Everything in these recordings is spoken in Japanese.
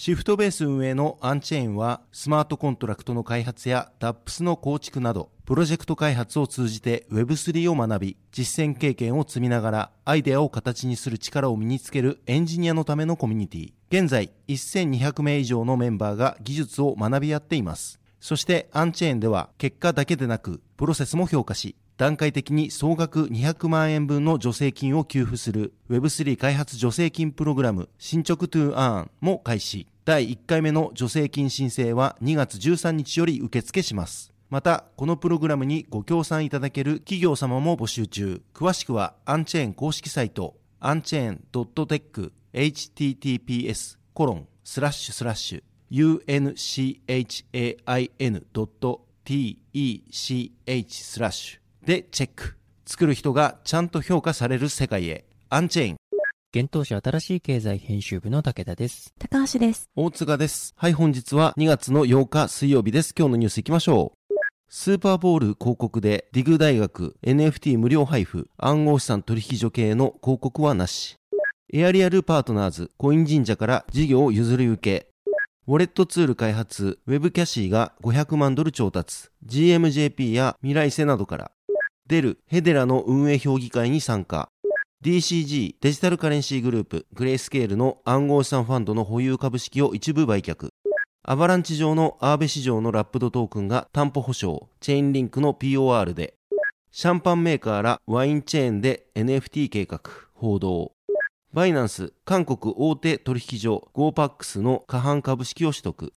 シフトベース運営のアンチェーンはスマートコントラクトの開発や DApps の構築などプロジェクト開発を通じて Web3 を学び実践経験を積みながらアイデアを形にする力を身につけるエンジニアのためのコミュニティ。現在1200名以上のメンバーが技術を学び合っています。そしてアンチェーンでは結果だけでなくプロセスも評価し段階的に総額200万円分の助成金を給付する Web3 開発助成金プログラム進捗 to earn も開始。第1回目の助成金申請は2月13日より受付します。また、このプログラムにご協賛いただける企業様も募集中。詳しくは、アンチェーン公式サイト、アンチェーン .tech、https コロンスラッシュスラッシュ unchain.tech スラッシュ。でチェック。作る人がちゃんと評価される世界へ。アンチェーン。現当社新しい経済編集部の武田です。高橋です。大塚です。はい、本日は2月の8日水曜日です。今日のニュース行きましょう。スーパーボール広告でディグ大学 NFT 無料配布暗号資産取引所系の広告はなし。エアリアルパートナーズコイン神社から事業を譲り受け。ウォレットツール開発ウェブキャシーが500万ドル調達。GMJP や未来セなどから。デルヘデラの運営評議会に参加。DCG デジタルカレンシーグループグレイスケールの暗号資産ファンドの保有株式を一部売却。アバランチ上のアーベ市場のラップドトークンが担保保証、チェーンリンクの POR で、シャンパンメーカーらワインチェーンで NFT 計画、報道。バイナンス、韓国大手取引所 GoPax の過半株式を取得。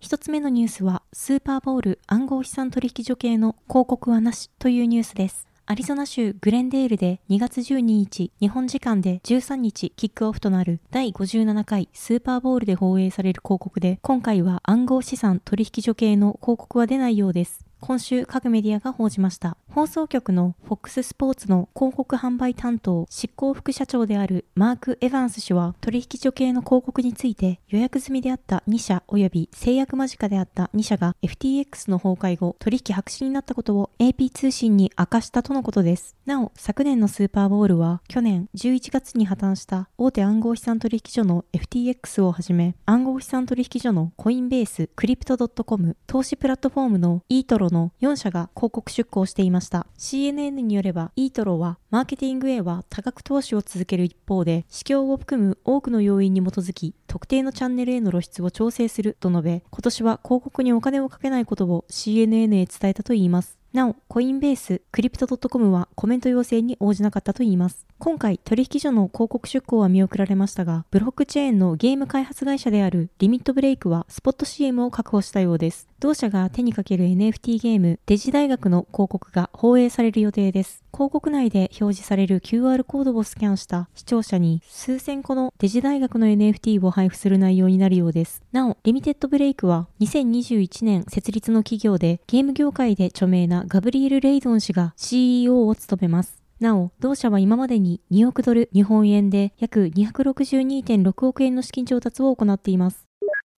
一つ目のニュースは、スーパーボール暗号資産取引所系の広告はなしというニュースです。アリゾナ州グレンデールで2月12日、日本時間で13日キックオフとなる第57回スーパーボールで放映される広告で、今回は暗号資産取引所系の広告は出ないようです。今週各メディアが報じました。放送局の FOX スポーツの広告販売担当執行副社長であるマーク・エヴァンス氏は取引所系の広告について予約済みであった2社及び制約間近であった2社が FTX の崩壊後取引白紙になったことを AP 通信に明かしたとのことです。なお、昨年のスーパーボールは去年11月に破綻した大手暗号資産取引所の FTX をはじめ暗号資産取引所のコインベース、クリプト .com、投資プラットフォームの e トロの4社が広告出稿していました。CNN によれば e トロはマーケティング A は多額投資を続ける一方で、市況を含む多くの要因に基づき、特定のチャンネルへの露出を調整すると述べ、今年は広告にお金をかけないことを CNN へ伝えたといいます。なお、コインベース、クリプト .com はコメント要請に応じなかったといいます。今回、取引所の広告出稿は見送られましたが、ブロックチェーンのゲーム開発会社であるリミットブレイクはスポット CM を確保したようです。同社が手にかける NFT ゲーム、デジ大学の広告が放映される予定です。広告内で表示される QR コードをスキャンした視聴者に数千個のデジ大学の NFT を配布する内容になるようです。なお、リミテッドブレイクは2021年設立の企業でゲーム業界で著名なガブリエル・レイドン氏が CEO を務めます。なお、同社は今までに2億ドル日本円で約262.6億円の資金調達を行っています。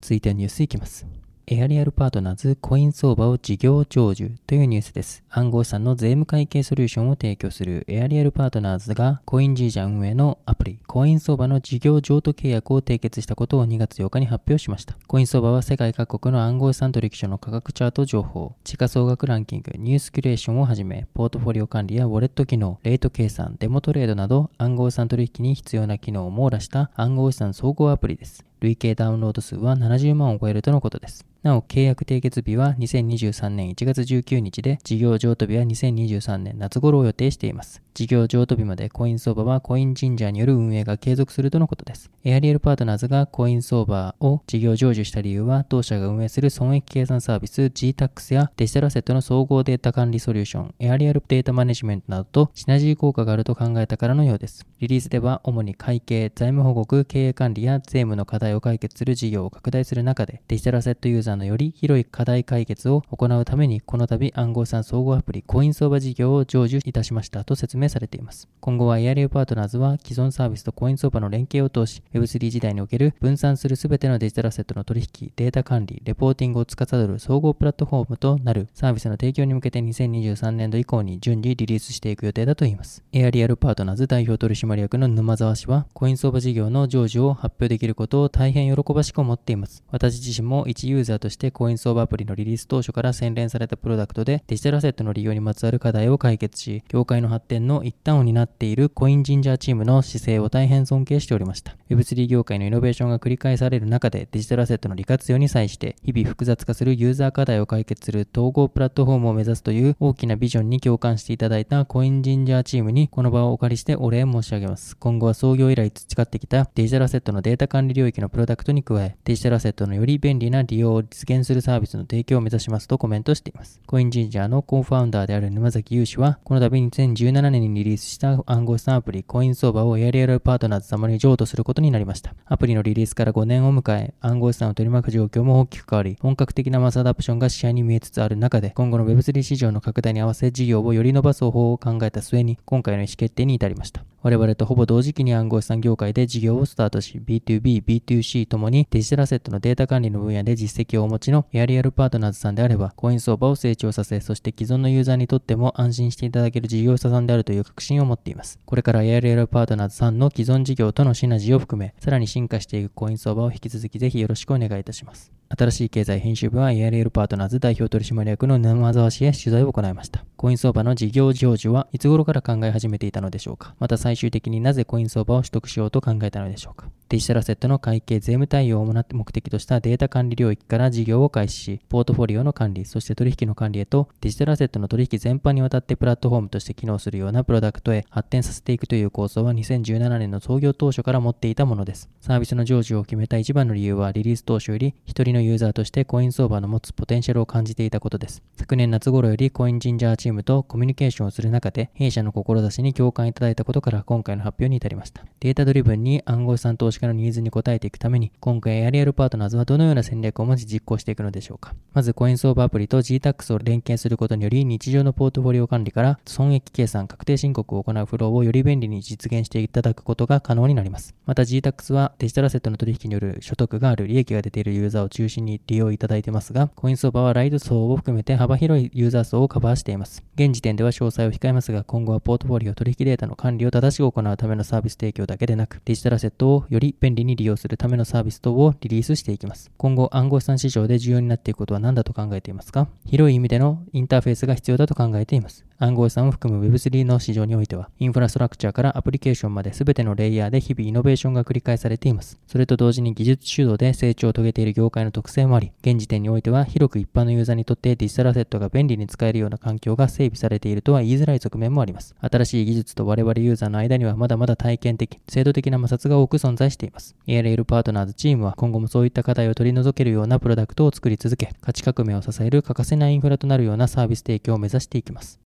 続いてニュースいきます。エアリアルパートナーズコイン相場を事業成就というニュースです。暗号資産の税務会計ソリューションを提供するエアリアルパートナーズがコインジージャ運営のアプリコイン相場の事業譲渡契約を締結したことを2月8日に発表しました。コイン相場は世界各国の暗号資産取引所の価格チャート情報、地価総額ランキング、ニュースキュレーションをはじめ、ポートフォリオ管理やウォレット機能、レート計算、デモトレードなど暗号資産取引に必要な機能を網羅した暗号資産総合アプリです。累計ダウンロード数は70万を超えるとのことです。なお、契約締結日は2023年1月19日で、事業譲渡日は2023年夏頃を予定しています。事業譲渡日までコイン相場はコインジンジャーによる運営が継続するとのことです。エアリエルパートナーズがコイン相場を事業成就した理由は、当社が運営する損益計算サービス GTAX やデジタルアセットの総合データ管理ソリューションエアリアルデータマネジメントなどとシナジー効果があると考えたからのようです。リリースでは、主に会計、財務報告、経営管理や税務の課題を解決する事業を拡大する中で、デジタルアセットユーザーのより広い課題解決を行うために、この度暗号資産総合アプリコイン相場事業を成就いたしましたと説明されています。今後はエアリーパートナーズは既存サービスとコイン相場の連携を通し、Web3 時代における分散するすべてのデジタルアセットの取引、データ管理、レポーティングを司る総合プラットフォームとなるサービスの提供に向けて2023年度以降に順次リリースしていく予定だといいます。エアリアルパートナーズ代表取締役の沼沢氏は、コイン相場事業の成就を発表できることを大変喜ばしく思っています。私自身も一ユーザーとしてコイン相場アプリのリリース当初から洗練されたプロダクトでデジタルアセットの利用にまつわる課題を解決し、業界の発展の一端を担っているコインジンジャーチームの姿勢を大変尊敬しておりました。Web3 業界のイノベーションが繰り返される中でデジタルアセットの利活用に際して日々複雑化するユーザー課題を解決する統合プラットフォームを目指すという大きなビジョンに共感していただいたコインジンジャーチームにこの場をお借りしてお礼申し上げます。今後は創業以来培ってきたデジタルアセットのデータ管理領域のプロダクトに加え、デジタルアセットのより便利な利用実現するサービスの提供を目指しますとコメントしています。コインジンジャーのコーファウンダーである沼崎優氏は、この度2017年にリリースした暗号資産アプリコイン相場をエアリアルパートナーズ様に譲渡することになりました。アプリのリリースから5年を迎え、暗号資産を取り巻く状況も大きく変わり、本格的なマスアダプションが視野に見えつつある中で、今後の Web3 市場の拡大に合わせ事業をより伸ばす方法を考えた末に、今回の意思決定に至りました。我々とほぼ同時期に暗号資産業界で事業をスタートし、B2B、B2C ともにデジタルアセットのデータ管理の分野で実績をお持ちのエアリアルパートナーズさんであれば、コイン相場を成長させ、そして既存のユーザーにとっても安心していただける事業者さんであるという確信を持っています。これからエアリアルパートナーズさんの既存事業とのシナジーを含め、さらに進化していくコイン相場を引き続きぜひよろしくお願いいたします。新しい経済編集部は ARL パートナーズ代表取締役の沼沢氏へ取材を行いました。コイン相場の事業成就はいつ頃から考え始めていたのでしょうか？また最終的になぜコイン相場を取得しようと考えたのでしょうか？デジタルアセットの会計税務対応を目的としたデータ管理領域から事業を開始し、ポートフォリオの管理、そして取引の管理へとデジタルアセットの取引全般にわたってプラットフォームとして機能するようなプロダクトへ発展させていくという構想は2017年の創業当初から持っていたものです。サービスの成就を決めた一番の理由はリリース当初より一人ののユーザーとしてコイン相場の持つポテンシャルを感じていたことです。昨年夏頃よりコインジンジャーチームとコミュニケーションをする中で弊社の志に共感いただいたことから今回の発表に至りました。データドリブンに暗号資産投資家のニーズに応えていくために、今回エアリアルパートナーズはどのような戦略を持ち実行していくのでしょうか。まず、コイン相場アプリと GTAX を連携することにより、日常のポートフォリオ管理から損益計算、確定申告を行うフローをより便利に実現していただくことが可能になります。また GTAX はデジタルアセットの取引による所得がある利益が出ているユーザーを中心に利用いただいてますが、コイン相場はライト層を含めて幅広いユーザー層をカバーしています。現時点では詳細を控えますが、今後はポートフォリオ取引データの管理を正しく行うためのサービス提供だけでなく、デジタルアセットをより便利に利用するためのサービス等をリリースしていきます。今後、暗号資産市場で重要になっていくことは何だと考えていますか？広い意味でのインターフェースが必要だと考えています。暗号資産を含む Web3 の市場においては、インフラストラクチャーからアプリケーションまで全てのレイヤーで日々イノベーションが繰り返されています。それと同時に技術主導で成長を遂げている業界の特性もあり、現時点においては広く一般のユーザーにとってデジタルアセットが便利に使えるような環境が整備されているとは言いづらい側面もあります。新しい技術と我々ユーザーの間にはまだまだ体験的、制度的な摩擦が多く存在しています。ALL パートナーズチームは今後もそういった課題を取り除けるようなプロダクトを作り続け、価値革命を支える欠かせないインフラとなるようなサービス提供を目指していきます。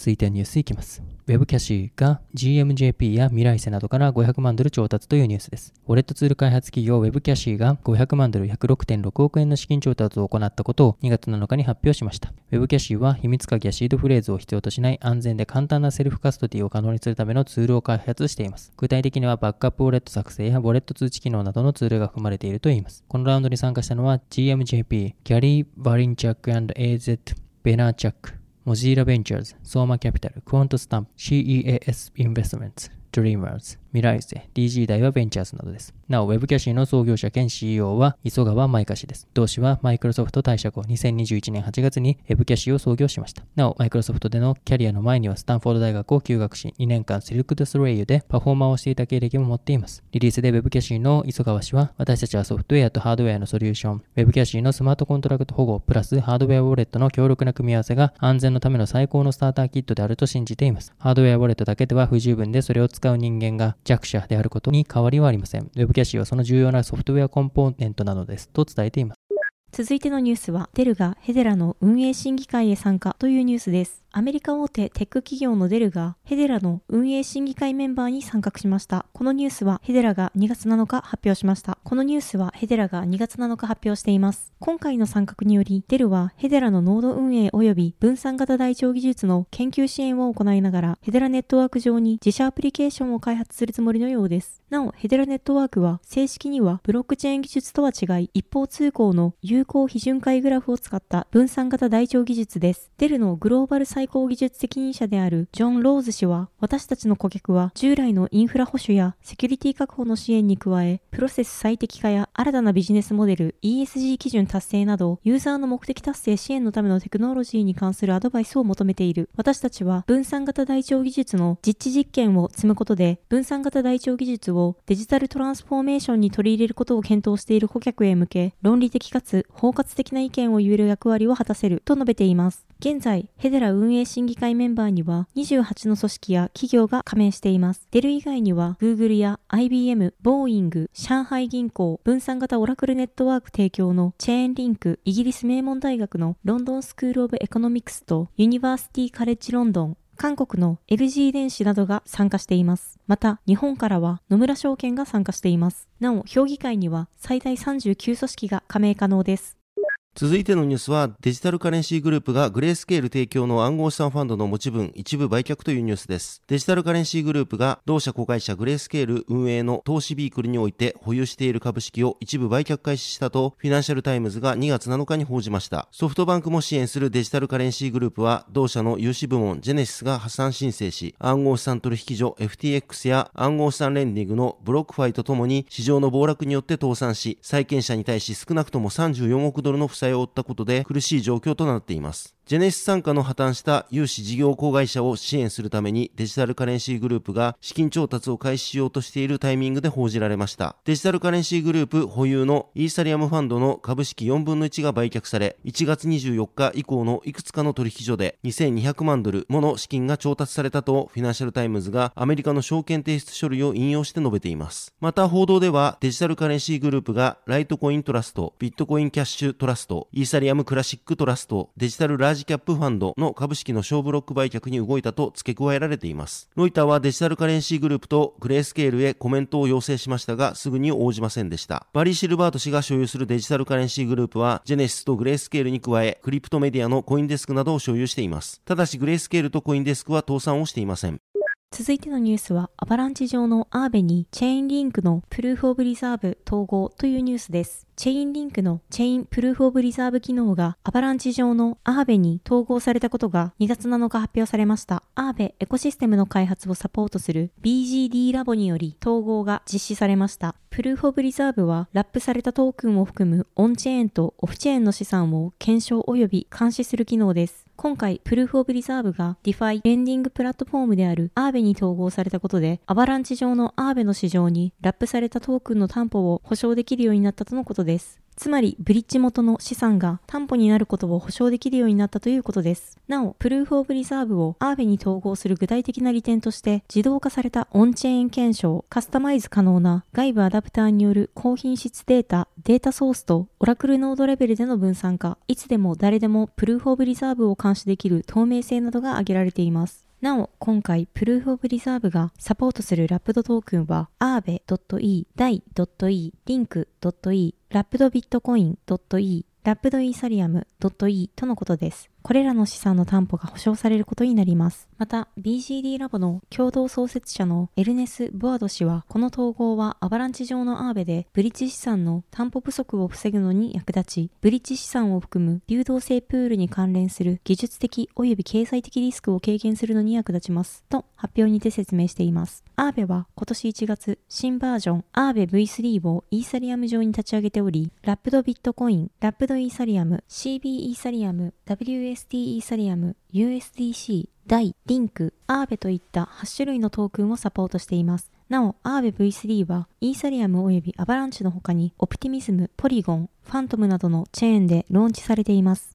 続いてニュースいきます。Web キャシーが GMJP や未来世などから500万ドル調達というニュースです。ウォレットツール開発企業 Web キャシーが500万ドル106.6億円の資金調達を行ったことを2月7日に発表しました。Web キャシーは秘密鍵やシードフレーズを必要としない安全で簡単なセルフカストディを可能にするためのツールを開発しています。具体的にはバックアップウォレット作成やウォレット通知機能などのツールが含まれているといいます。このラウンドに参加したのは GMJP、ギャリー・バリンチャック &AZ ベナーチャック、 Mozilla ベンチャーズ、ソーマキャピタル、クォントスタンプ、CEAS インベストメント、Dreamers、 MIRAISE、DG 大はベンチャーズなどです。なお、Web キャシーの創業者兼 CEO は磯川舞香氏です。同氏はマイクロソフト退社後、2021年8月に Web キャシーを創業しました。なお、マイクロソフトでのキャリアの前にはスタンフォード大学を休学し、2年間シルク・ドゥ・ソレイユでパフォーマーをしていた経歴も持っています。リリースで Web キャシーの磯川氏は、私たちはソフトウェアとハードウェアのソリューション、Web キャシーのスマートコントラクト保護プラスハードウェアウォレットの強力な組み合わせが安全のための最高のスターターキットであると信じています。ハードウェアウォレットだけでは不十分でそれを使う人間が弱者であることに変わりはありません。Web キャシーはその重要なソフトウェアコンポーネントなのですと伝えています。続いてのニュースは、デルがヘデラの運営審議会へ参加というニュースです。アメリカ大手テック企業のデルがヘデラの運営審議会メンバーに参画しました。このニュースはヘデラが2月7日発表しました。このニュースはヘデラが2月7日発表しています。今回の参画により、デルはヘデラのノード運営及び分散型台帳技術の研究支援を行いながら、ヘデラネットワーク上に自社アプリケーションを開発するつもりのようです。なお、ヘデラネットワークは正式にはブロックチェーン技術とは違い、一方通行の有効批准会グラフを使った分散型台帳技術です。デルのグローバル最高技術的任者であるジョン・ローズ氏は、私たちの顧客は従来のインフラ保守やセキュリティ確保の支援に加え、プロセス最適化や新たなビジネスモデル、ESG 基準達成など、ユーザーの目的達成支援のためのテクノロジーに関するアドバイスを求めている。私たちは分散型台帳技術の実地実験を積むことで、分散型台帳技術をデジタルトランスフォーメーションに取り入れることを検討している顧客へ向け、論理的かつ包括的な意見を言える役割を果たせると述べています。現在、ヘデラ運営審議会メンバーには28の組織や企業が加盟しています。デル以外には Google や IBM、ボーイング、上海銀行、分散型オラクルネットワーク提供のチェーンリンク、イギリス名門大学のロンドンスクールオブエコノミクスとユニバーシティカレッジロンドン、韓国の LG 電子などが参加しています。また、日本からは野村証券が参加しています。なお、評議会には最大39組織が加盟可能です。続いてのニュースはデジタルカレンシーグループがグレースケール提供の暗号資産ファンドの持ち分一部売却というニュースです。デジタルカレンシーグループが同社子会社グレースケール運営の投資ビークルにおいて保有している株式を一部売却開始したとフィナンシャルタイムズが2月7日に報じました。ソフトバンクも支援するデジタルカレンシーグループは同社の融資部門ジェネシスが破産申請し暗号資産取引所 FTX や暗号資産レンディングのブロックファイとともに市場の暴落によって倒産し債権者に対し少なくとも34億ドルの負債を負ったことで苦しい状況となっています。ジェネシス傘下の破綻した融資事業子会社を支援するためにデジタルカレンシーグループが資金調達を開始しようとしているタイミングで報じられました。デジタルカレンシーグループ保有のイーサリアムファンドの株式4分の1が売却され、1月24日以降のいくつかの取引所で2200万ドルもの資金が調達されたとフィナンシャルタイムズがアメリカの証券提出書類を引用して述べています。また報道ではデジタルカレンシーグループがライトコイントラスト、ビットコインキャッシュトラスト、イーサリアムクラシックトラスト、デジタルラージキャップファンドの株式の小ブロック売却に動いたと付け加えられています。ロイターはデジタルカレンシーグループとグレースケールへコメントを要請しましたが、すぐに応じませんでした。バリー・シルバート氏が所有するデジタルカレンシーグループは、ジェネシスとグレースケールに加え、クリプトメディアのコインデスクなどを所有しています。ただし、グレースケールとコインデスクは倒産をしていません。続いてのニュースは、アバランチ上のアーベにチェーンリンクのプルーフオブリザーブ統合というニュースです。チェインリンクのチェインプルーフオブリザーブ機能がアバランチ上のアーベに統合されたことが2月7日発表されました。アーベエコシステムの開発をサポートする BGD ラボにより統合が実施されました。プルーフオブリザーブはラップされたトークンを含むオンチェーンとオフチェーンの資産を検証及び監視する機能です。今回、プルーフオブリザーブが DeFi レンディングプラットフォームであるアーベに統合されたことで、アバランチ上のアーベの市場にラップされたトークンの担保を保証できるようになったとのことです。ですつまり、ブリッジ元の資産が担保になることを保証できるようになったということです。なお、プルーフオブリザーブをアーベに統合する具体的な利点として、自動化されたオンチェーン検証、カスタマイズ可能な外部アダプターによる高品質データ、データソースとオラクルノードレベルでの分散化、いつでも誰でもプルーフオブリザーブを監視できる透明性などが挙げられています。なお、今回、プルーフオブリザーブがサポートするラップドトークンは、aave.e、dai.e、link.e、ラップドビットコイン .e、ラップドイーサリアム .e とのことです。これらの資産の担保が保証されることになります。また、BGD ラボの共同創設者のエルネス・ボアド氏は、この統合はアバランチ上のアーベで、ブリッジ資産の担保不足を防ぐのに役立ち、ブリッジ資産を含む流動性プールに関連する技術的及び経済的リスクを軽減するのに役立ちます。と発表にて説明しています。アーベは今年1月、新バージョンアーベ V3 をイーサリアム上に立ち上げており、ラップドビットコイン、ラップドイーサリアム、CB イーサリアム、WST イーサリアム、USDC、DAI、リンク、アーベといった8種類のトークンをサポートしています。なお、アーベ V3 は、イーサリアム及びアバランチの他に、オプティミズム、ポリゴン、ファントムなどのチェーンでローンチされています。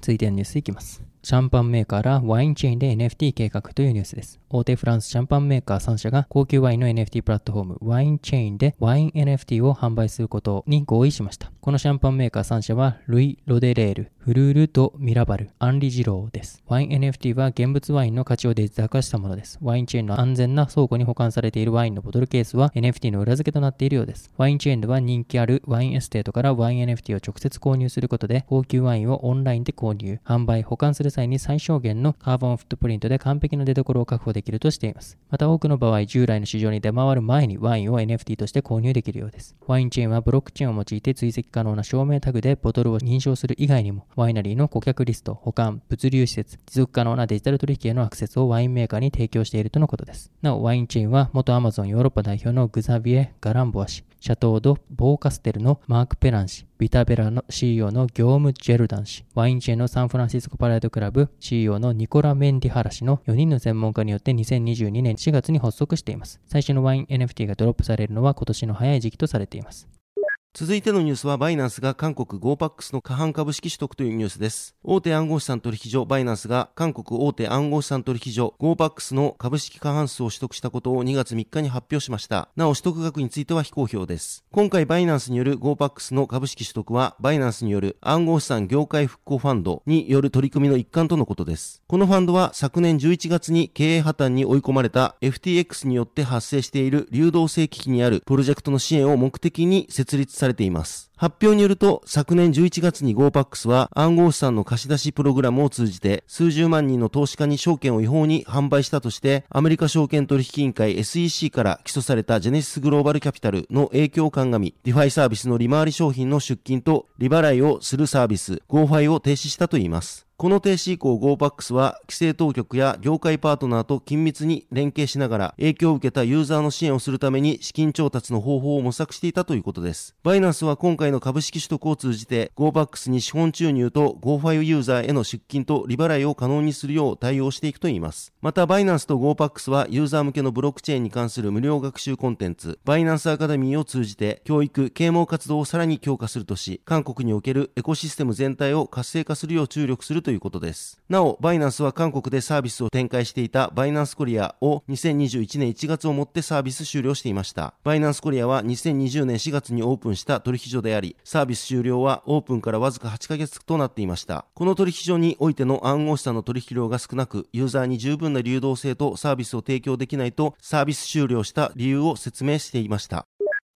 続いてのニュースいきます。シャンパンメーカーらワインチェーンで NFT 計画というニュースです。大手フランスシャンパンメーカー3社が高級ワインの NFT プラットフォームワインチェーンでワイン NFT を販売することに合意しました。このシャンパンメーカー3社はルイ・ロデレール、フルール・ド・ミラバル、アンリ・ジローです。ワイン NFT は現物ワインの価値をデジタル化したものです。ワインチェーンの安全な倉庫に保管されているワインのボトルケースは NFT の裏付けとなっているようです。ワインチェーンでは人気あるワインエステートからワイン NFT を直接購入することで高級ワインをオンラインで購入、販売、保管する際に最小限のカーボンフットプリントで完璧な出所を確保できるとしています。また多くの場合、従来の市場に出回る前にワインを NFT として購入できるようです。ワインチェーンはブロックチェーンを用いて追跡可能な証明タグでボトルを認証する以外にも、ワイナリーの顧客リスト、保管、物流施設、持続可能なデジタル取引へのアクセスをワインメーカーに提供しているとのことです。なお、ワインチェーンは元アマゾンヨーロッパ代表のグザビエ・ガランボア氏、シャトード・ボーカステルのマーク・ペラン氏、ビタベラの CEO のギヨーム・ジョルダン氏、ワインチェーンのサンフランシスコパライドクラブ CEO のニコラ・メンディハラ氏の4人の専門家によって2022年4月に発足しています。最初のワイン NFT がドロップされるのは今年の早い時期とされています。続いてのニュースはバイナンスが韓国 GoPax の過半株式取得というニュースです。大手暗号資産取引所バイナンスが韓国大手暗号資産取引所 GoPax の株式過半数を取得したことを2月3日に発表しました。なお取得額については非公表です。今回バイナンスによる GoPax の株式取得はバイナンスによる暗号資産業界復興ファンドによる取り組みの一環とのことです。このファンドは昨年11月に経営破綻に追い込まれた FTX によって発生している流動性危機にあるプロジェクトの支援を目的に設立されされています。発表によると、昨年11月に GoPax は暗号資産の貸し出しプログラムを通じて、数十万人の投資家に証券を違法に販売したとして、アメリカ証券取引委員会 SEC から起訴されたジェネシスグローバルキャピタルの影響を鑑み、 DeFi サービスの利回り商品の出金と利払いをするサービス、GoFi を停止したといいます。この停止以降 GoPax は規制当局や業界パートナーと緊密に連携しながら影響を受けたユーザーの支援をするために資金調達の方法を模索していたということです。バイナンスは今回の株式取得を通じて GoPax に資本注入と GoFi ユーザーへの出金と利払いを可能にするよう対応していくといいます。またバイナンスと GoPax はユーザー向けのブロックチェーンに関する無料学習コンテンツバイナンスアカデミーを通じて教育、啓蒙活動をさらに強化するとし韓国におけるエコシステム全体を活性化するよう注力するということです。なお、バイナンスは韓国でサービスを展開していたバイナンスコリアを2021年1月をもってサービス終了していました。バイナンスコリアは2020年4月にオープンした取引所であり、サービス終了はオープンからわずか8ヶ月となっていました。この取引所においての暗号資産の取引量が少なく、ユーザーに十分な流動性とサービスを提供できないとサービス終了した理由を説明していました。